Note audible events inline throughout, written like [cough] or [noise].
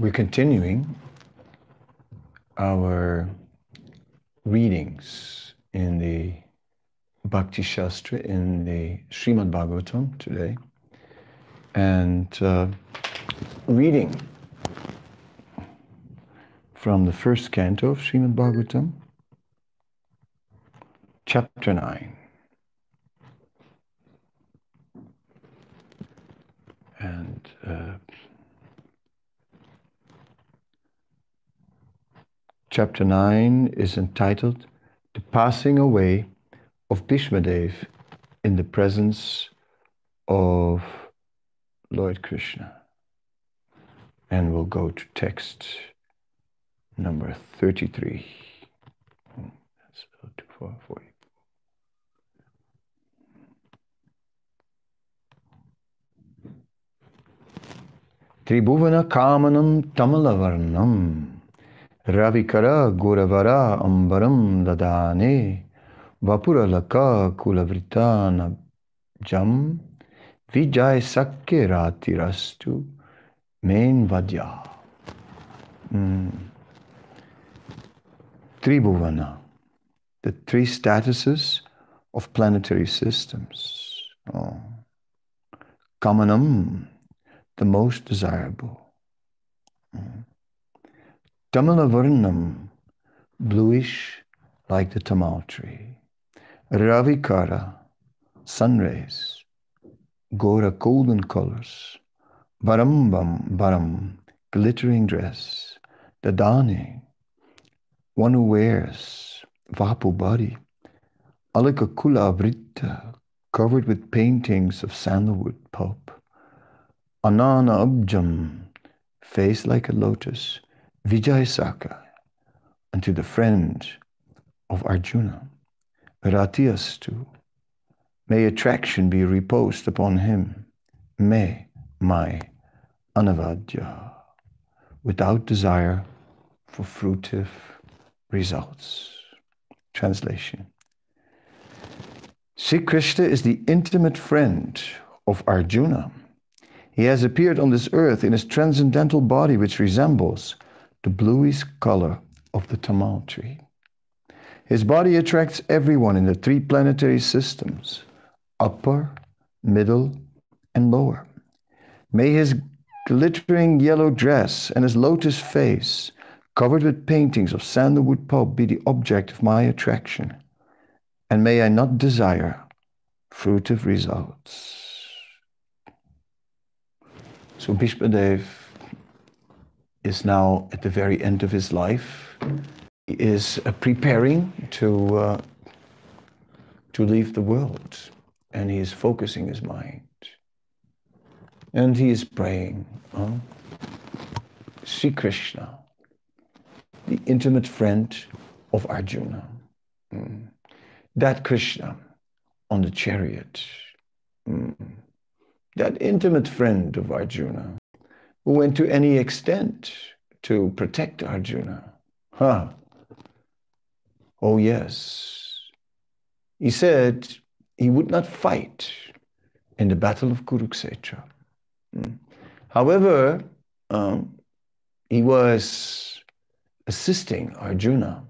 we're continuing our readings in the Bhakti Shastra in the Srimad Bhagavatam today and uh, reading from the first canto of Srimad Bhagavatam, chapter 9. And uh, chapter 9 is entitled The Passing Away of Bhishmadev in the Presence of Lord Krishna. And we'll go to text number 33. That's 2440. Tribhuvana Kamanam Tamalavarnam Ravikara Guravara Ambaram Dadane Vapuralaka Kulavritana Jam Vijay Sakya Ratirastu Main Vadya. Mm. Tribhuvana, the three statuses of planetary systems. Oh. Kamanam, the most desirable. Mm. Tamalavarnam, bluish like the tamal tree. Ravikara, sun rays. Gora, golden colors. Barambam, baram, glittering dress. Dadani, one who wears Vapu body. Alikakula avrita, covered with paintings of sandalwood pulp. Anana abjam, face like a lotus. Vijayasaka, unto the friend of Arjuna. Ratiastu, may attraction be reposed upon him. May, my, anavadya, without desire for fruitive results. Translation Sri Krishna is the intimate friend of Arjuna. He has appeared on this earth in his transcendental body, which resembles the bluish color of the tamal tree. His body attracts everyone in the three planetary systems upper, middle, and lower. May his glittering yellow dress and his lotus face, covered with paintings of sandalwood pulp, be the object of my attraction. And may I not desire fruitive results. So Bhishmadev is now at the very end of his life. He is uh, preparing to, uh, to leave the world and he is focusing his mind. And he is praying, huh? Sri Krishna, the intimate friend of Arjuna. Mm. That Krishna on the chariot. Mm. That intimate friend of Arjuna who went to any extent to protect Arjuna. Huh. Oh, yes. He said he would not fight in the battle of Kurukshetra. Hmm. However, um, he was assisting Arjuna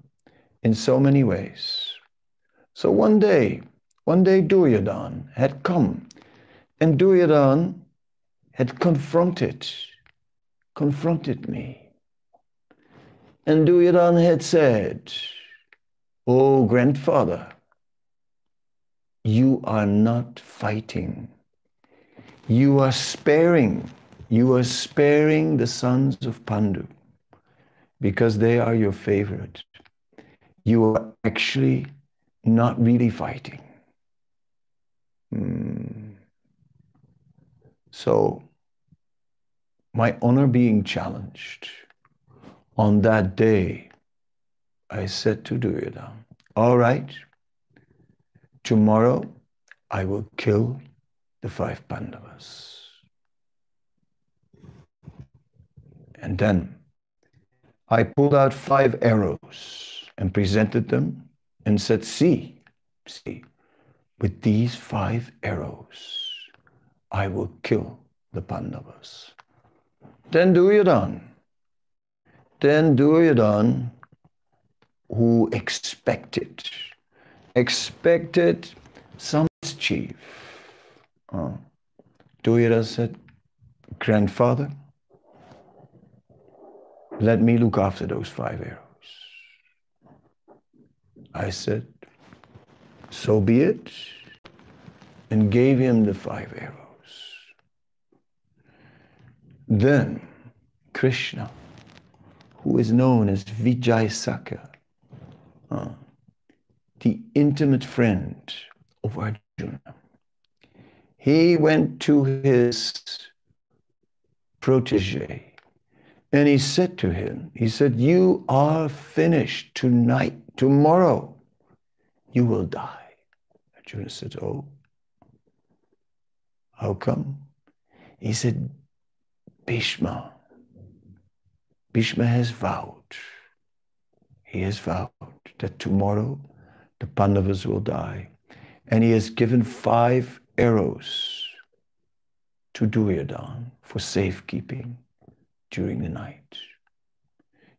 in so many ways. So one day, one day Duryodhan had come and Duryodhan had confronted confronted me. And Duryodhan had said, Oh, grandfather, you are not fighting. You are sparing. You are sparing the sons of Pandu because they are your favorite. You are actually not really fighting. Hmm. So my honor being challenged. On that day, I said to Duryodhana, all right, tomorrow I will kill the five Pandavas. And then I pulled out five arrows and presented them and said, see, see, with these five arrows, I will kill the Pandavas. Then Duryodhan then Duryodhan, who expected, expected some mischief. Uh, Duryodhan said, Grandfather, let me look after those five arrows. I said, so be it, and gave him the five arrows. Then Krishna, who is known as Vijay Sakha, uh, the intimate friend of Arjuna, he went to his protege and he said to him, he said, you are finished tonight, tomorrow you will die. Arjuna said, oh, how come? He said, Bhishma. Bhishma has vowed, he has vowed that tomorrow the Pandavas will die. And he has given five arrows to Duryodhan for safekeeping during the night.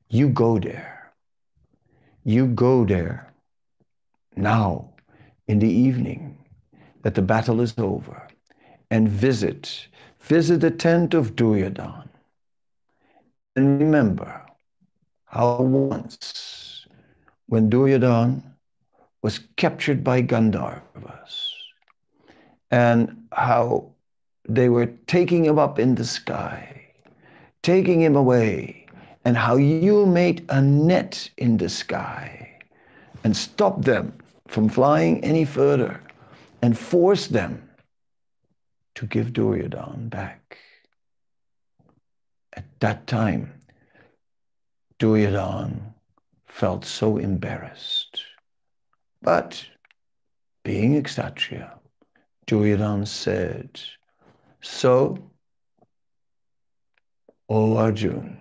You go there. You go there now in the evening that the battle is over and visit visit the tent of Duryodhan and remember how once when Duryodhan was captured by Gandharvas and how they were taking him up in the sky, taking him away, and how you made a net in the sky and stopped them from flying any further and forced them to give Duryodhan back. At that time, Duryodhan felt so embarrassed. But being Kshatriya, Duryodhan said, So, O Arjun,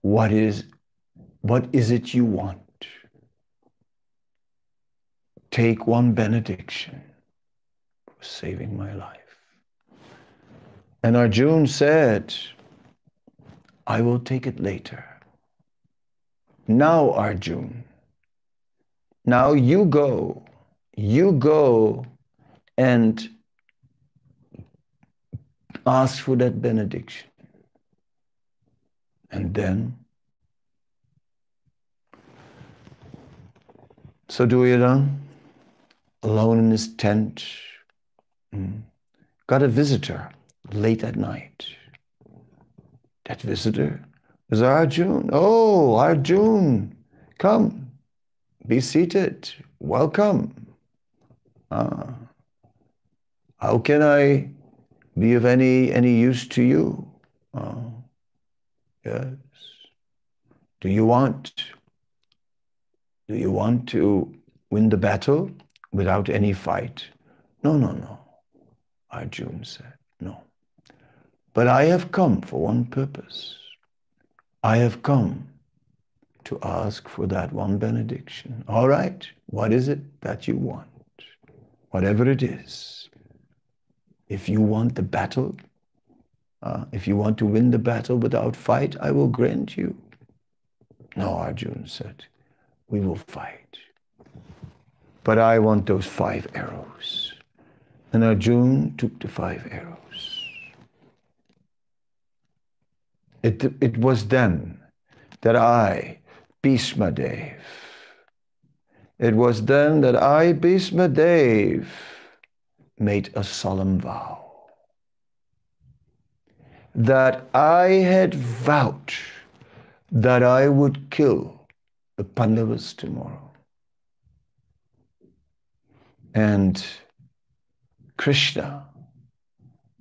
what is, what is it you want? Take one benediction for saving my life. And Arjun said, I will take it later. Now, Arjun, now you go, you go and ask for that benediction. And then, so Duryodhan, alone in his tent, hmm, got a visitor late at night. That visitor was Arjun. Oh, Arjun, come, be seated. Welcome. Ah, how can I be of any any use to you? Ah, yes. Do you want? Do you want to win the battle without any fight? No, no, no. Arjun said, no. But I have come for one purpose. I have come to ask for that one benediction. All right, what is it that you want? Whatever it is. If you want the battle, uh, if you want to win the battle without fight, I will grant you. No, Arjun said, we will fight. But I want those five arrows. And Arjun took the five arrows. It, it was then that I, Bhishma Dev, it was then that I, Bhishma Dev, made a solemn vow that I had vowed that I would kill the Pandavas tomorrow. And Krishna,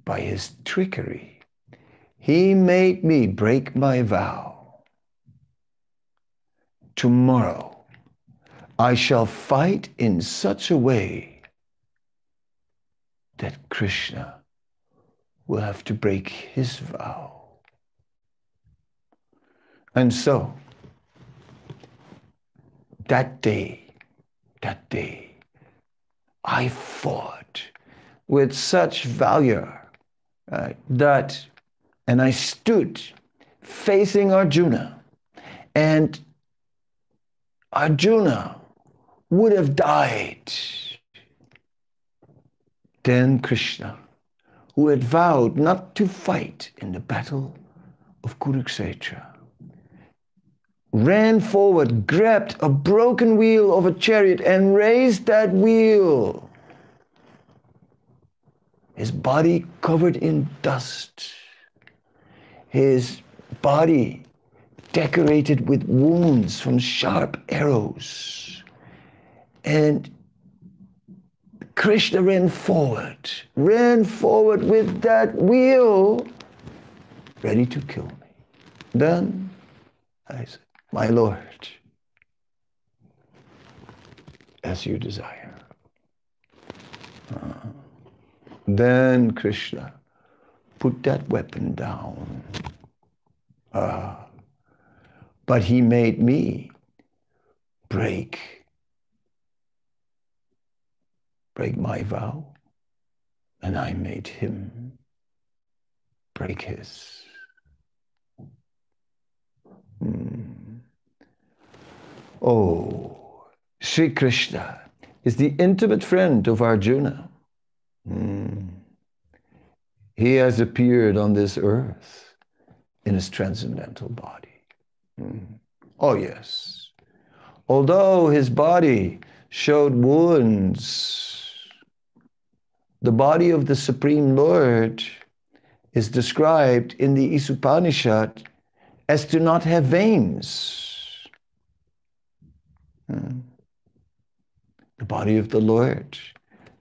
by his trickery, he made me break my vow. Tomorrow I shall fight in such a way that Krishna will have to break his vow. And so, that day, that day, I fought with such valor uh, that and I stood facing Arjuna. And Arjuna would have died. Then Krishna, who had vowed not to fight in the battle of Kurukshetra, ran forward, grabbed a broken wheel of a chariot, and raised that wheel. His body covered in dust, his body decorated with wounds from sharp arrows. And Krishna ran forward, ran forward with that wheel, ready to kill me. Then I said, My Lord, as you desire. Uh, then Krishna put that weapon down. Uh, but he made me break break my vow and I made him break his. Hmm. Oh, Sri Krishna is the intimate friend of Arjuna. Hmm. He has appeared on this earth in his transcendental body. Mm. Oh, yes. Although his body showed wounds, the body of the Supreme Lord is described in the Isopanishad as to not have veins. Mm. The body of the Lord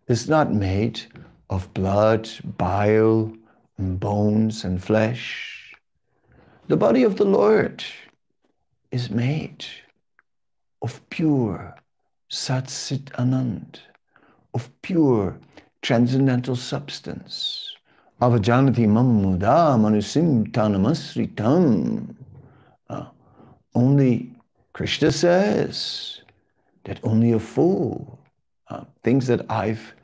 is not made of blood, bile, and bones, and flesh. The body of the Lord is made of pure Sat Chit Anand, of pure transcendental substance. Avajanati mamuda manusim tanamasritam. Uh, only Krishna says that only a fool, uh, things that I've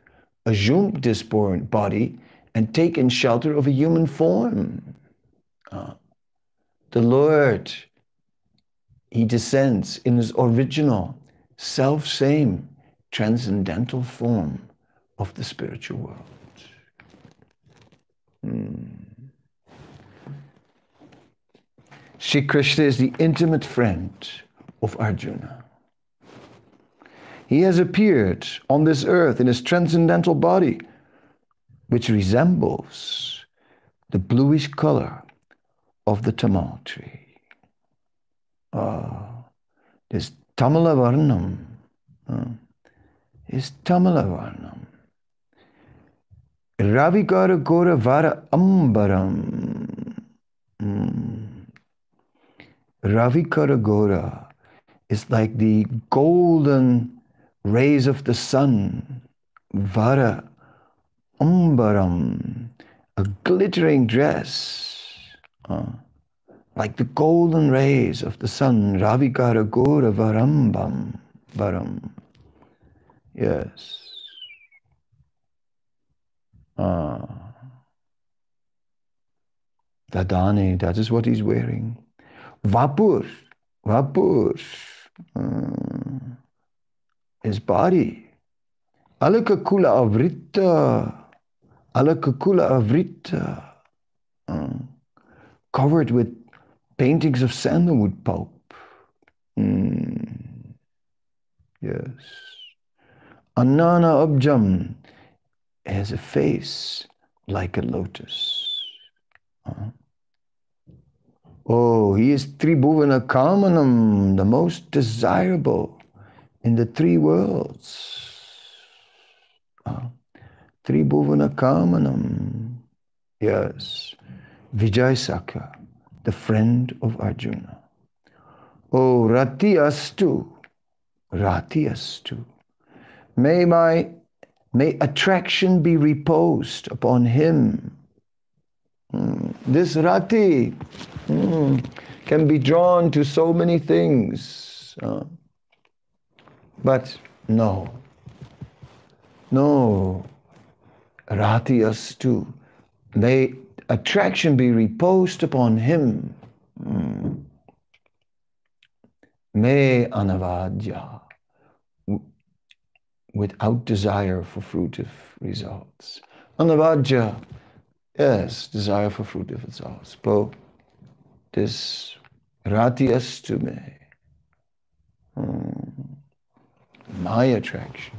assumed this body and taken shelter of a human form. Uh, the Lord he descends in his original, self same, transcendental form of the spiritual world. Hmm. Shri Krishna is the intimate friend of Arjuna. He has appeared on this earth in his transcendental body, which resembles the bluish color of the tamal tree. Uh, this Tamala Varnam uh, is Tamala Varnam. Ravikara Gora Vara Ambaram. Mm. Ravikara Gora is like the golden rays of the sun. Vara umbaram, a glittering dress. Uh, like the golden rays of the sun, Ravikara Gora Varambam, Varam. Yes. Ah. Dadani, that is what he's wearing. Vapur, Vapur, uh, his body. Alakakula avrita, Alakakula avrita, uh, covered with paintings of sandalwood pulp. Mm. Yes. Anana Abjam has a face like a lotus. Uh-huh. Oh, he is Tribhuvana Kamanam, the most desirable in the three worlds. Uh, Tribhuvana Kamanam. Yes. Vijay Sakya the friend of Arjuna. Oh, Rati Astu, Rati Astu. May my may attraction be reposed upon him. Mm. This Rati mm, can be drawn to so many things. Uh, but no, no, Rati too. May attraction be reposed upon him. Mm. me anavadya, without desire for fruitive results. Anavadya, yes, desire for fruitive results. But this rati me, hmm, my attraction,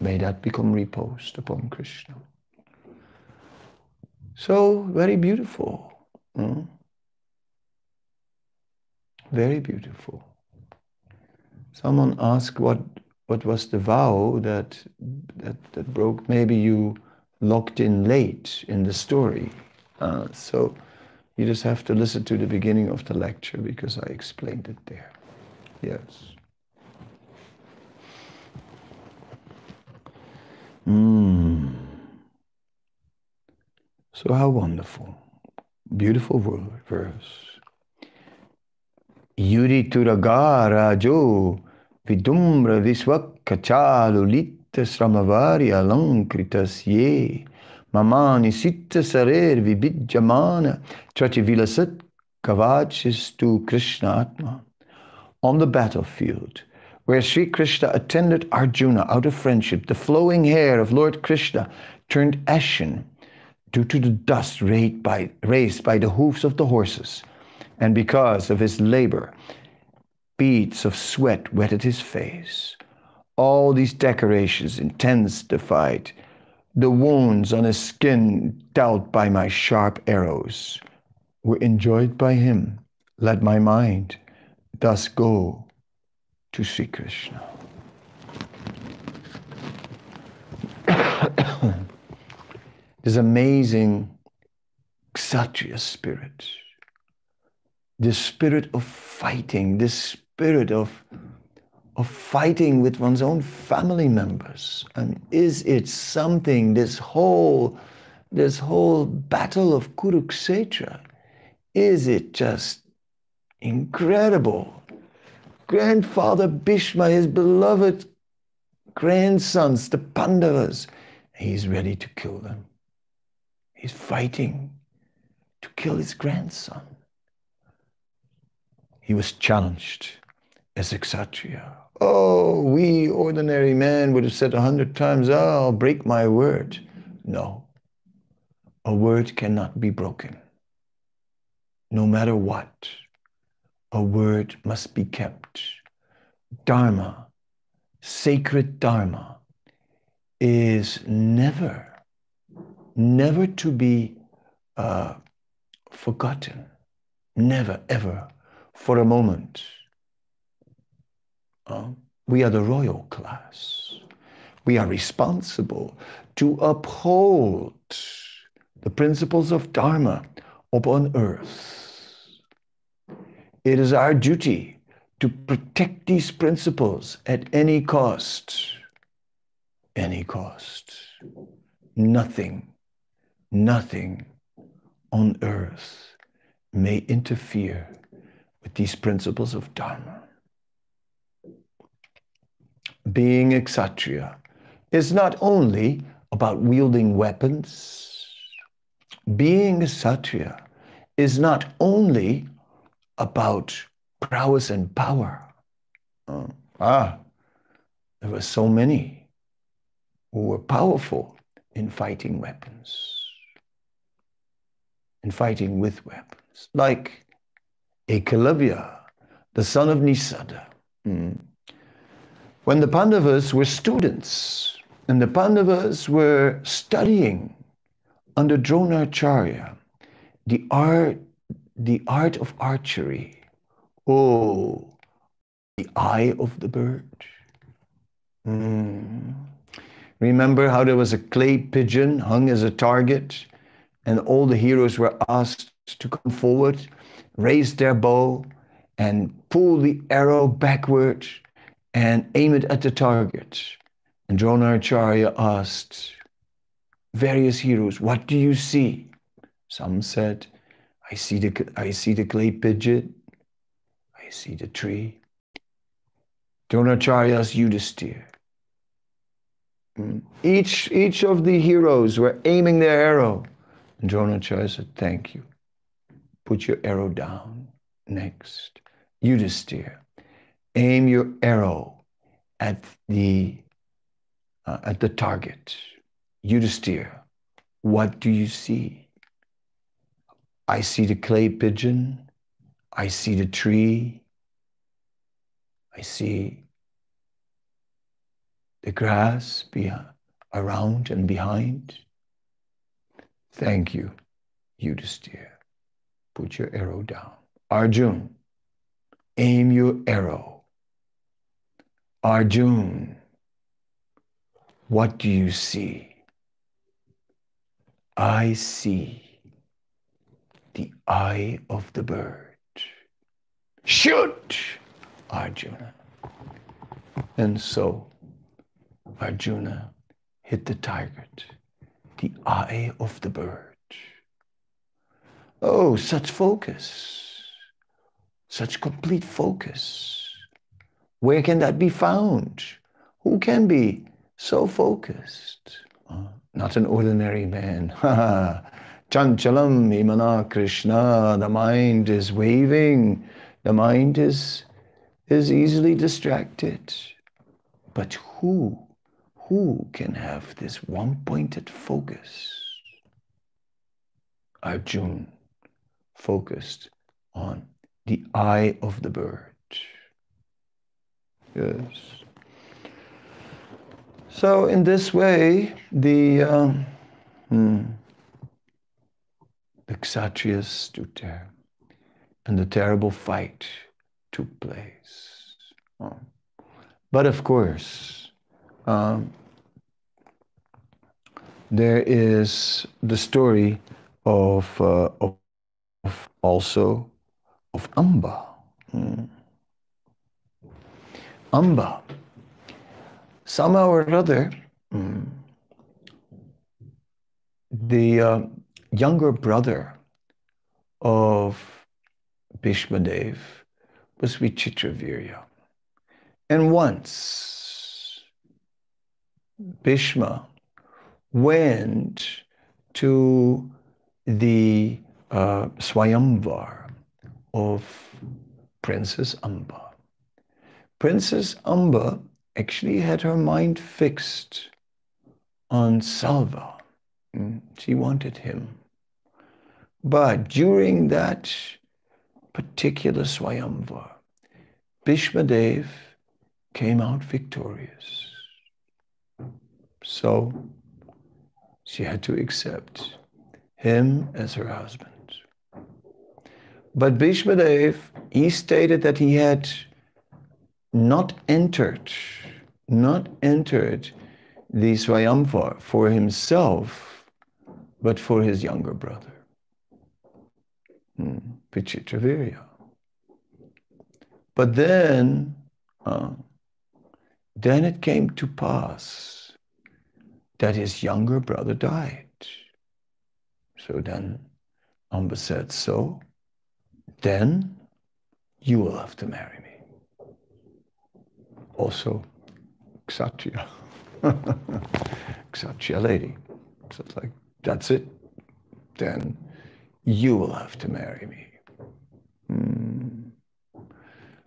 may that become reposed upon Krishna. So very beautiful. Hmm? Very beautiful. Someone asked what what was the vow that that, that broke. Maybe you locked in late in the story. Uh, so you just have to listen to the beginning of the lecture because I explained it there. Yes. Mm. So how wonderful. Beautiful verse. Yuri Turagara Jo Vidumra Viswakachalulitta Sramavari Alankritasye Mamani Sitta Sarer Vibidjamana Trachivilasat Kavachistu Krishna Atma. On the battlefield, where Sri Krishna attended Arjuna out of friendship, the flowing hair of Lord Krishna turned ashen due to the dust raised by, raised by the hoofs of the horses, and because of his labor, beads of sweat wetted his face. All these decorations intensified the wounds on his skin dealt by my sharp arrows were enjoyed by him. Let my mind thus go to Sri Krishna. [coughs] this amazing Kshatriya spirit, this spirit of fighting, this spirit of, of fighting with one's own family members. And is it something, this whole, this whole battle of Kurukshetra, is it just incredible? Grandfather Bhishma, his beloved grandsons, the Pandavas, he's ready to kill them. He's fighting to kill his grandson. He was challenged as a kshatriya. Oh, we ordinary men would have said a hundred times, oh, I'll break my word. No, a word cannot be broken. No matter what, a word must be kept. Dharma, sacred Dharma, is never never to be uh, forgotten. Never, ever, for a moment. Uh, we are the royal class. We are responsible to uphold the principles of Dharma upon earth. It is our duty to protect these principles at any cost. Any cost. Nothing Nothing on earth may interfere with these principles of Dharma. Being a Kshatriya is not only about wielding weapons, being a Kshatriya is not only about prowess and power. Uh, ah, there were so many who were powerful in fighting weapons in fighting with weapons, like Ekalavya, the son of Nisada. Mm. When the Pandavas were students and the Pandavas were studying under Dronacharya, the art, the art of archery, oh, the eye of the bird. Mm. Remember how there was a clay pigeon hung as a target and all the heroes were asked to come forward, raise their bow, and pull the arrow backward and aim it at the target. And Dronacharya asked various heroes, What do you see? Some said, I see the, I see the clay pigeon, I see the tree. Dronacharya asked Yudhisthira. Hmm. Each, each of the heroes were aiming their arrow and Dronacharya said, Thank you. Put your arrow down. Next. Yudhisthira, aim your arrow at the uh, at the target. Yudhisthira, what do you see? I see the clay pigeon. I see the tree. I see the grass be around and behind. Thank you, Yudhisthira. Put your arrow down. Arjun, aim your arrow. Arjun, what do you see? I see the eye of the bird. Shoot, Arjuna. And so Arjuna hit the target, the eye of the bird. Oh, such focus, such complete focus. Where can that be found? Who can be so focused? Uh, not an ordinary man. [laughs] Chanchalam imana Krishna. The mind is waving. The mind is, is easily distracted. But who, who can have this one-pointed focus? Arjun focused on the eye of the bird. Yes. So in this way, the um, hmm, the Kshatriyas stood there, and the terrible fight took place. Oh. But of course, um, there is the story of, uh, of of also of Amba. Hmm. Amba. Somehow or other, hmm, the uh, younger brother of Bhishmadev was Vichitravirya. And once Bhishma went to the uh, Swayamvar of Princess Amba. Princess Amba actually had her mind fixed on Salva. Mm, she wanted him. But during that particular Swayamvar, Bhishmadev came out victorious. So she had to accept him as her husband. But Bhishmadev, he stated that he had not entered, not entered the Swayamvar for himself, but for his younger brother, hmm, Vichitravirya. But then, uh, then it came to pass that his younger brother died. So then Amba said, So then you will have to marry me. Also, Kshatriya. Kshatriya [laughs] lady. So it's like, that's it. Then you will have to marry me. Hmm.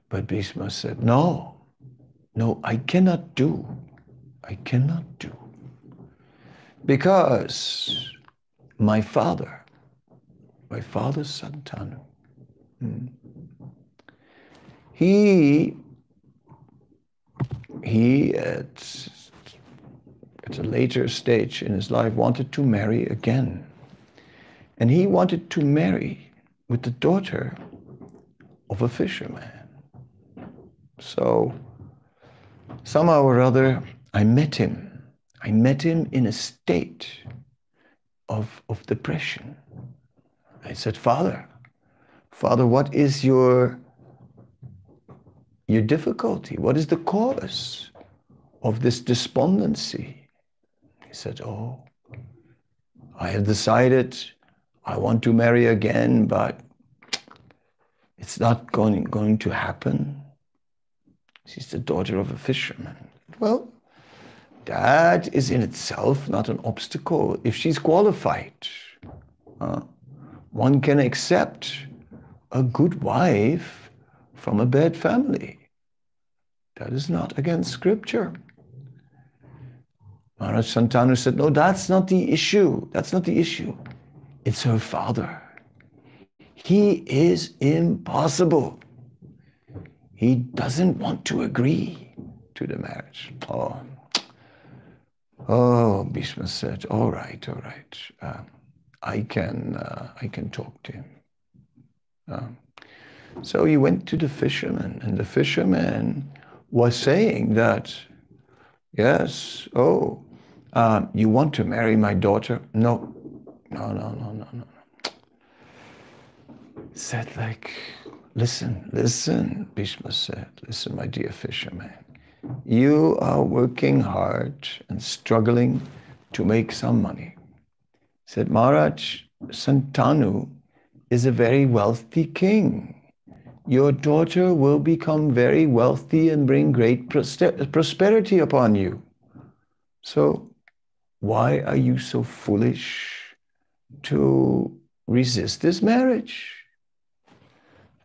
But Bhishma said, No, no, I cannot do. I cannot do. Because my father, my father's Santanu, Hmm. He he at, at a later stage in his life wanted to marry again. And he wanted to marry with the daughter of a fisherman. So somehow or other, I met him. I met him in a state of, of depression. I said, Father, Father, what is your, your difficulty? What is the cause of this despondency? He said, Oh, I have decided I want to marry again, but it's not going, going to happen. She's the daughter of a fisherman. Well, that is in itself not an obstacle. If she's qualified, uh, one can accept a good wife from a bad family. That is not against scripture. Maharaj Santanu said, No, that's not the issue. That's not the issue. It's her father. He is impossible. He doesn't want to agree to the marriage. Oh, oh Bhishma said, All right, all right. Uh, I, can, uh, I can talk to him. Uh, so he went to the fisherman, and the fisherman was saying that, yes, oh, uh, you want to marry my daughter? No, no, no, no, no, no. Said like, listen, listen, Bhishma said, listen, my dear fisherman. You are working hard and struggling to make some money. Said Maharaj, Santanu is a very wealthy king. Your daughter will become very wealthy and bring great prosperity upon you. So why are you so foolish to resist this marriage?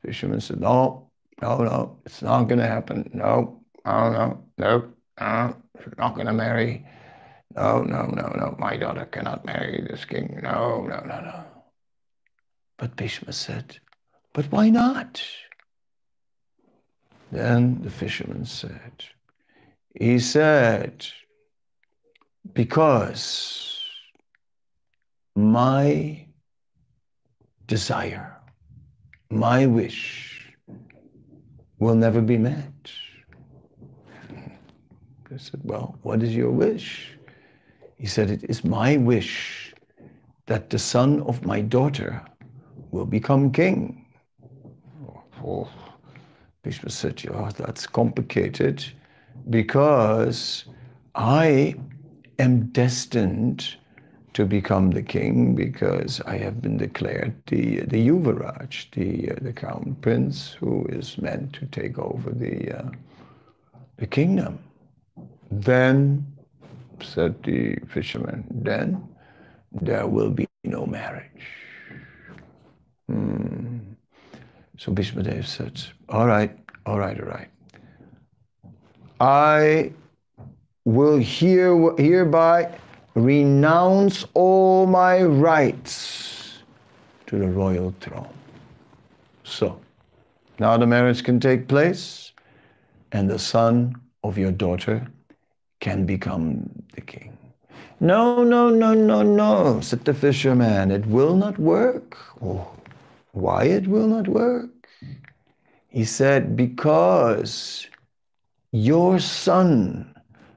Fisherman said, No, no, no, it's not going to happen. No, no, no, no, no, not going to marry. No, no, no, no, my daughter cannot marry this king. No, no, no, no. But Bhishma said, But why not? Then the fisherman said, He said, because my desire, my wish will never be met. I said, Well, what is your wish? He said, It is my wish that the son of my daughter will become king. Oh, oh. Bhishma said, oh, that's complicated because I am destined to become the king because I have been declared the the Yuvaraj, the uh, the crown prince who is meant to take over the uh, the kingdom. Then, said the fisherman, then there will be no marriage. Hmm. So Bhishmadev said, all right, all right, all right. I will here, hereby renounce all my rights to the royal throne. So, now the marriage can take place, and the son of your daughter can become the king. No, no, no, no, no, said the fisherman. It will not work. Oh, why it will not work? He said, because your son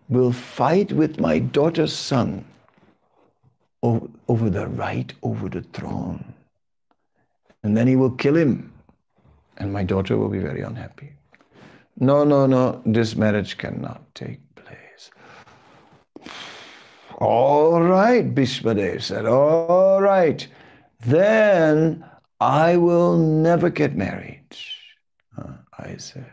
will fight with my daughter's son over the right over the throne. And then he will kill him, and my daughter will be very unhappy. No, no, no, this marriage cannot take place. All right, Bhishmadev said, all right, then I will never get married. I said,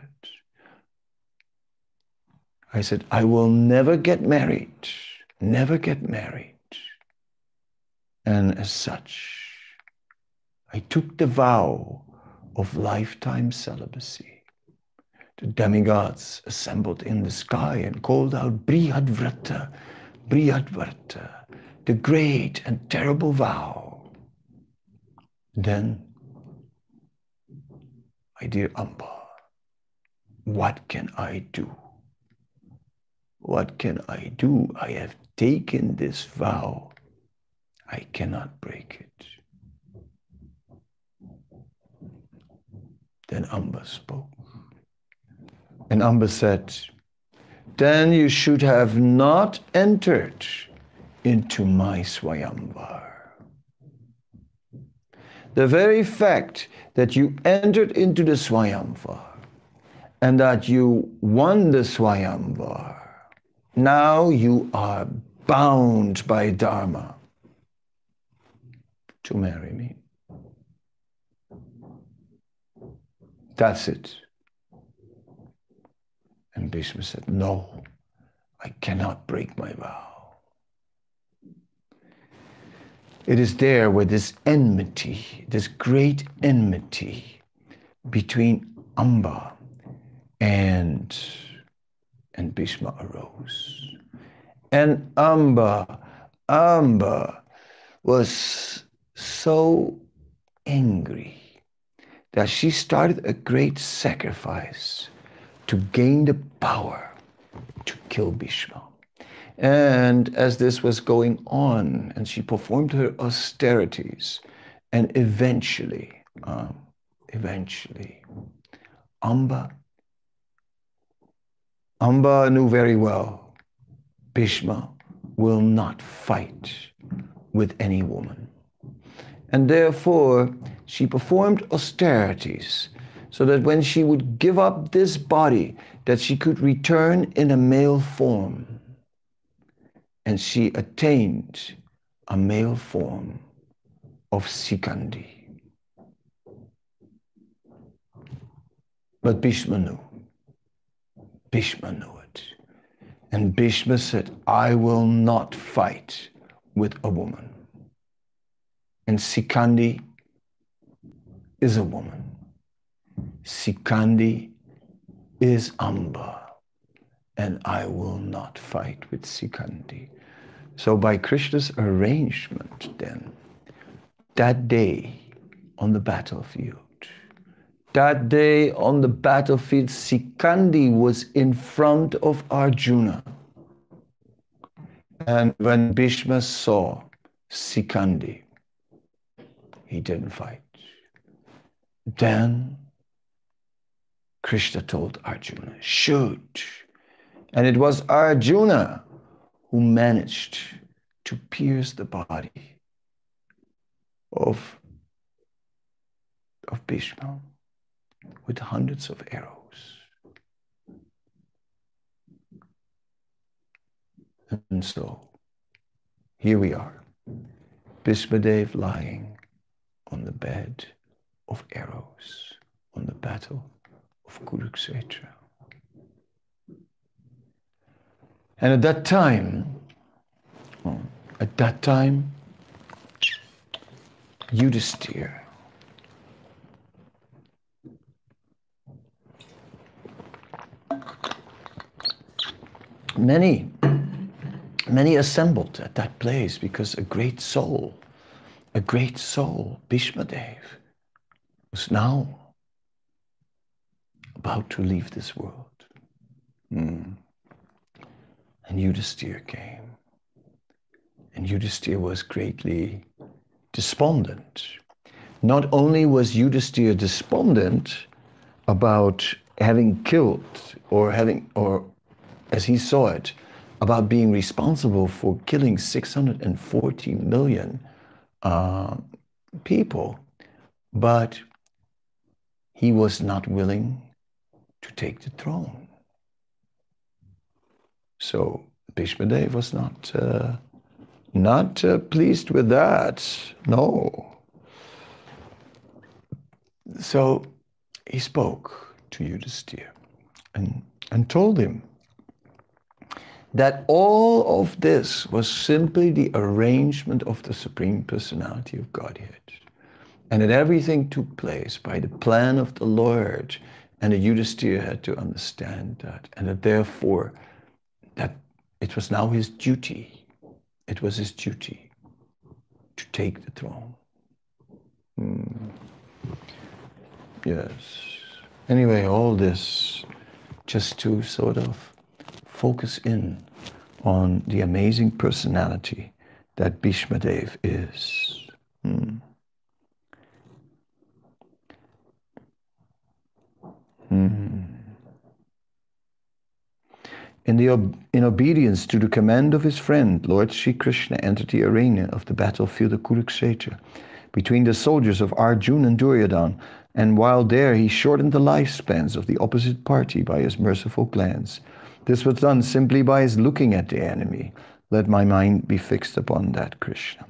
I said, I will never get married, never get married. And as such, I took the vow of lifetime celibacy. The demigods assembled in the sky and called out Brihadvrata, Brihadvrata, the great and terrible vow. Then, my dear Amba, what can I do? What can I do? I have taken this vow. I cannot break it. Then Amba spoke. And Amba said, Then you should have not entered into my Swayamvar. The very fact that you entered into the Swayamvar and that you won the Swayamvar now you are bound by Dharma to marry me. That's it. And Bhishma said, No, I cannot break my vow. It is there where this enmity, this great enmity between Amba, and and Bhishma arose. And Amba, Amba was so angry that she started a great sacrifice to gain the power to kill Bhishma. And as this was going on, and she performed her austerities, and eventually, um, eventually, Amba, Amba knew very well Bhishma will not fight with any woman. And therefore, she performed austerities so that when she would give up this body, that she could return in a male form. And she attained a male form of Sikandi. But Bhishma knew. Bhishma knew it. And Bhishma said, I will not fight with a woman. And Sikandi is a woman. Sikandi is Amba. And I will not fight with Sikandi. So by Krishna's arrangement then, that day on the battlefield, that day on the battlefield, Sikandi was in front of Arjuna. And when Bhishma saw Sikandi, he didn't fight. Then Krishna told Arjuna, shoot. And it was Arjuna who managed to pierce the body of, of Bhishma with hundreds of arrows. And so here we are, Bhishmadev lying on the bed of arrows on the battle of Kurukshetra. And at that time, at that time, Yudhisthira many, many assembled at that place because a great soul, a great soul, Bhishmadev, was now about to leave this world. Mm. And Yudhisthira came. And Yudhisthira was greatly despondent. Not only was Yudhisthira despondent about having killed or having or as he saw it, about being responsible for killing 640 million uh, people, but he was not willing to take the throne. So Bhishmadev was not uh, not uh, pleased with that. No. So he spoke to Yudhisthira and, and told him that all of this was simply the arrangement of the Supreme Personality of Godhead. And that everything took place by the plan of the Lord. And the Yudhisthira had to understand that. And that therefore, that it was now his duty. It was his duty to take the throne. Hmm. Yes. Anyway, all this just to sort of focus in on the amazing personality that Bhishmadev is. Hmm. Hmm. In, the ob- in obedience to the command of his friend, Lord Sri Krishna entered the arena of the battlefield of Kurukshetra between the soldiers of Arjuna and Duryodhana, and while there he shortened the lifespans of the opposite party by his merciful glance. This was done simply by his looking at the enemy. Let my mind be fixed upon that, Krishna.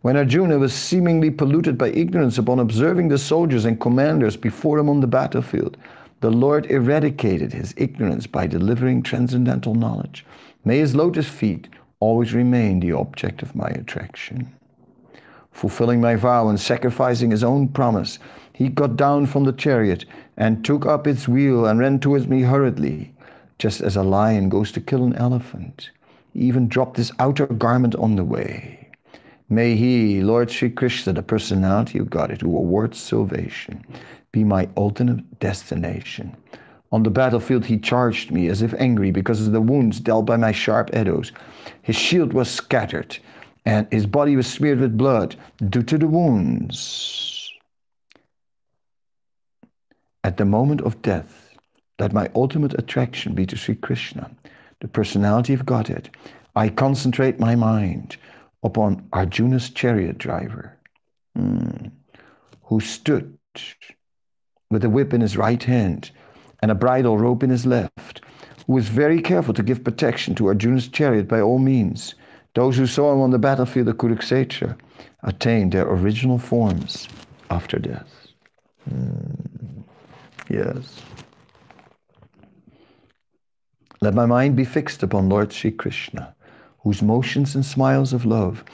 When Arjuna was seemingly polluted by ignorance upon observing the soldiers and commanders before him on the battlefield, the Lord eradicated his ignorance by delivering transcendental knowledge. May his lotus feet always remain the object of my attraction. fulfilling my vow and sacrificing his own promise, he got down from the chariot and took up its wheel and ran towards me hurriedly, just as a lion goes to kill an elephant. He even dropped his outer garment on the way. May he, Lord Sri Krishna, the personality of God, who awards salvation, be my ultimate destination. On the battlefield, he charged me as if angry because of the wounds dealt by my sharp arrows. His shield was scattered, and his body was smeared with blood due to the wounds. At the moment of death, let my ultimate attraction be to Sri Krishna, the personality of Godhead. I concentrate my mind upon Arjuna's chariot driver, hmm, who stood with a whip in his right hand and a bridle rope in his left, who was very careful to give protection to Arjuna's chariot by all means. Those who saw him on the battlefield of Kurukshetra attained their original forms after death. Hmm. Yes. Let my mind be fixed upon Lord Sri Krishna, whose motions and smiles of love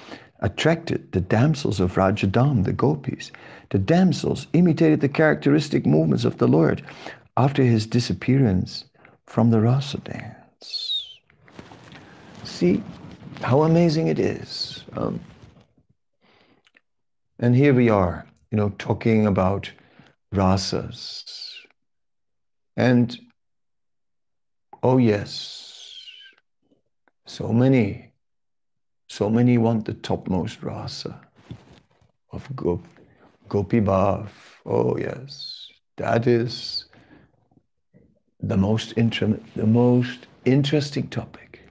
attracted the damsels of Vrajadham, the gopis. The damsels imitated the characteristic movements of the Lord after his disappearance from the rasa dance. See how amazing it is. Um, and here we are, you know, talking about rasas and oh, yes, so many, so many want the topmost rasa of Gop, Gopi Bhav. Oh, yes, that is the most, inter- the most interesting topic.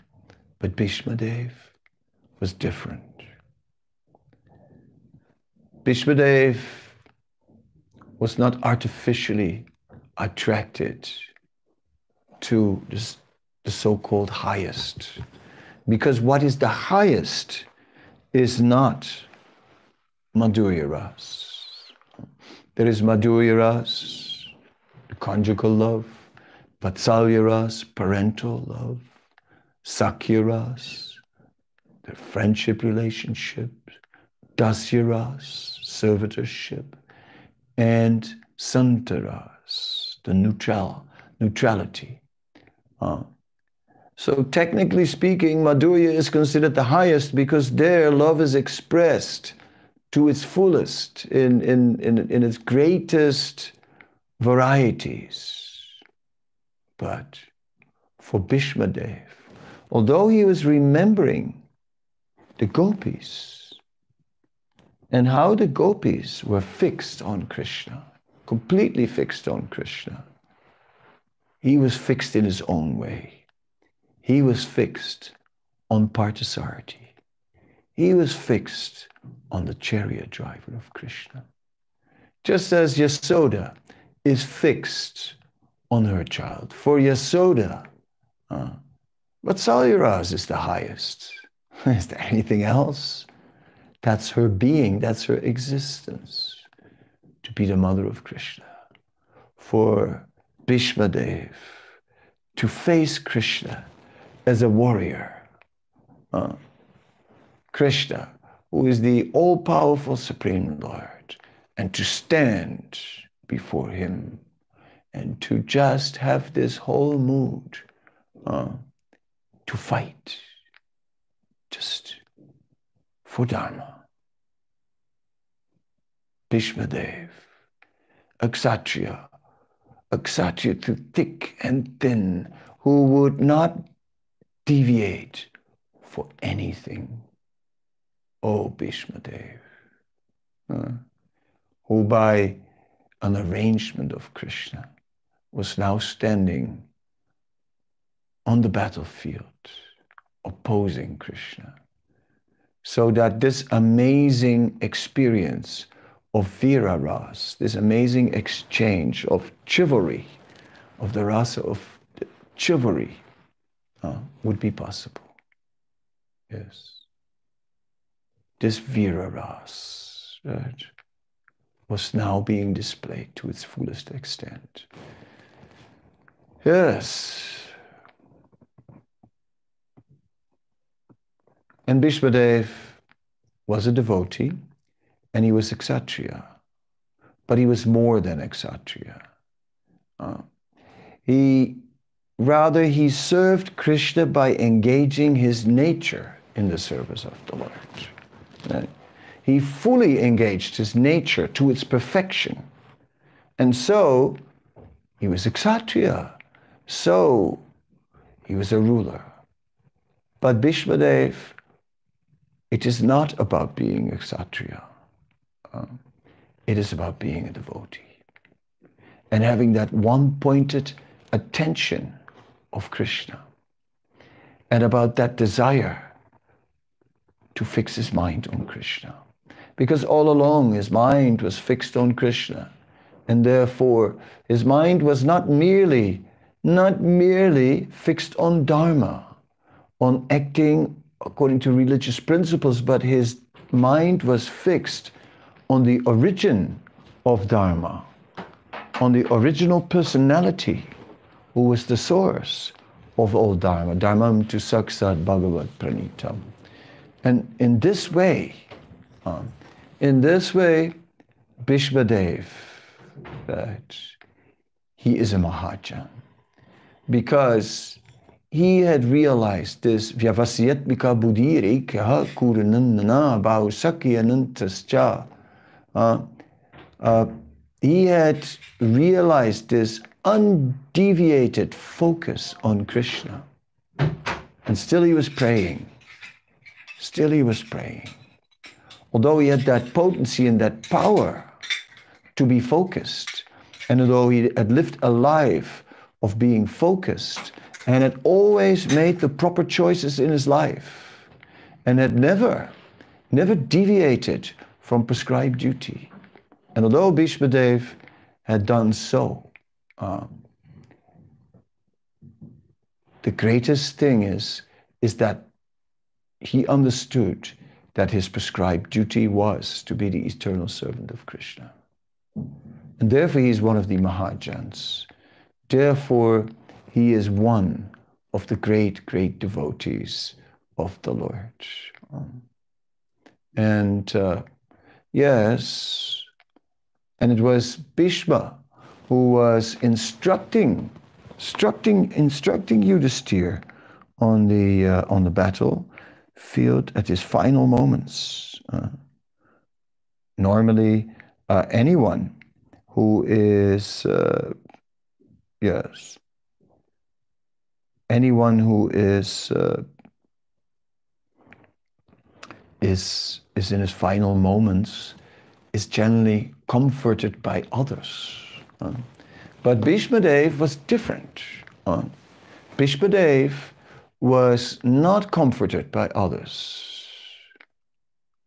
But Bhishma Dev was different. Bhishma Dev was not artificially attracted to this, the so called highest. Because what is the highest is not Madhurya Ras. There is Madhurya Ras, the conjugal love, Vatsalya Ras, parental love, Sakhya Ras, the friendship relationship, Dasya Ras, servitorship, and Santaras the neutral, neutrality. Uh, so technically speaking, Madhurya is considered the highest because there love is expressed to its fullest, in, in, in, in its greatest varieties. But for Bhishmadev, although he was remembering the gopis and how the gopis were fixed on Krishna, completely fixed on Krishna. He was fixed in his own way. He was fixed on Parthasarathi. He was fixed on the chariot driver of Krishna. Just as Yasoda is fixed on her child. For Yasoda, uh, Vatsalya Ras is the highest. [laughs] is there anything else? That's her being, that's her existence to be the mother of Krishna, for Bhishma Dev to face Krishna as a warrior. Uh, Krishna, who is the all powerful Supreme Lord, and to stand before Him and to just have this whole mood uh, to fight just for Dharma. Bhishmadev, a Kshatriya, a Kshatriya through thick and thin, who would not deviate for anything. O Bhishmadev, uh, who by an arrangement of Krishna was now standing on the battlefield opposing Krishna. So that this amazing experience of Vira Ras, this amazing exchange of chivalry, of the rasa of chivalry, uh, would be possible. Yes. This Vira Ras right, was now being displayed to its fullest extent. Yes. And Bhishmadev was a devotee and he was Kshatriya. But he was more than a Kshatriya. Uh, he rather he served Krishna by engaging his nature in the service of the Lord. He fully engaged his nature to its perfection. And so he was a Kshatriya. So he was a ruler. But Bhishmadev, it is not about being a Kshatriya. Uh, it is about being a devotee. And having that one pointed attention of Krishna. And about that desire to fix his mind on Krishna. Because all along his mind was fixed on Krishna. And therefore his mind was not merely, not merely fixed on Dharma, on acting according to religious principles, but his mind was fixed on the origin of Dharma, on the original personality who was the source of all Dharma, Dharmam tu saksat bhagavat pranitam. And in this way, um, in this way, Bhishmadev, that he is a Mahajan. Because he had realized this vyavasayatmika buddhirekaha kurunandana bhausakyanantascha. Uh, uh, he had realized this undeviated focus on Krishna. And still he was praying. Still he was praying. Although he had that potency and that power to be focused, and although he had lived a life of being focused and had always made the proper choices in his life and had never, never deviated from prescribed duty. And although Bhishmadev had done so, um, the greatest thing is, is that he understood that his prescribed duty was to be the eternal servant of Krishna. And therefore, he is one of the Mahajans. Therefore, he is one of the great, great devotees of the Lord. Um, and uh, yes, and it was Bhishma who was instructing, instructing, instructing Yudhisthira on the uh, on the battle field at his final moments. Uh, normally, uh, anyone who is uh, yes, anyone who is uh, is is in his final moments is generally comforted by others. Uh, but Bhishmadev was different. Uh, Bhishmadev was not comforted by others.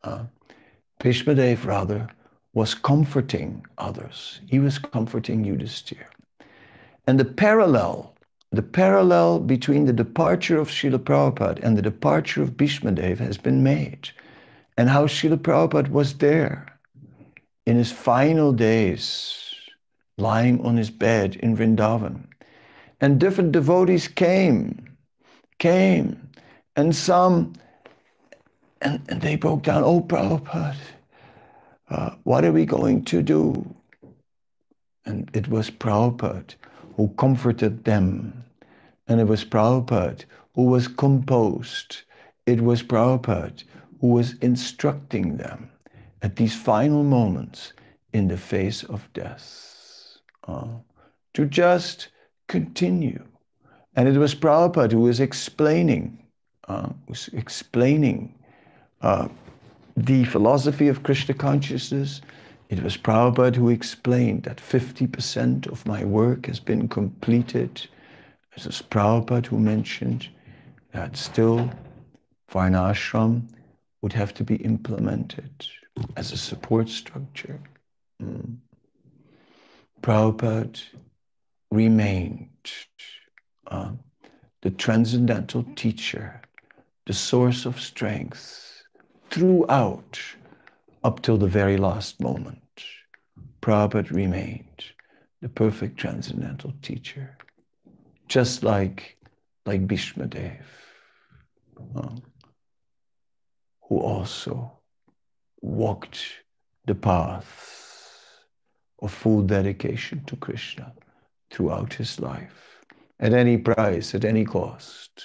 Uh, Bhishmadev rather was comforting others. He was comforting Yudhisthira. And the parallel, the parallel between the departure of Srila Prabhupada and the departure of Bhishmadev has been made. And how Srila Prabhupada was there in his final days lying on his bed in Vrindavan. And different devotees came, came, and some, and, and they broke down, oh, Prabhupada, uh, what are we going to do? And it was Prabhupada who comforted them. And it was Prabhupada who was composed. It was Prabhupada who was instructing them at these final moments in the face of death uh, to just continue. And it was Prabhupada who was explaining, uh, was explaining uh, the philosophy of Krishna consciousness. It was Prabhupada who explained that 50% of my work has been completed. It was Prabhupada who mentioned that still Varnashram would have to be implemented as a support structure. Mm. Prabhupada remained uh, the transcendental teacher, the source of strength throughout up till the very last moment. Prabhupada remained the perfect transcendental teacher, just like, like Bhishmadev, uh, who also walked the path of full dedication to Krishna throughout his life, at any price, at any cost,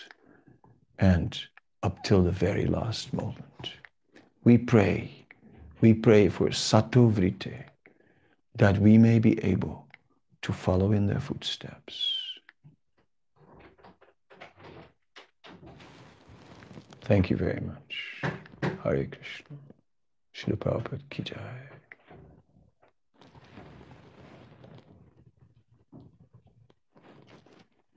and up till the very last moment. We pray, we pray for Satuvrite, that we may be able to follow in their footsteps. Thank you very much. Hare Krishna. Srila Prabhupada Ki Jai.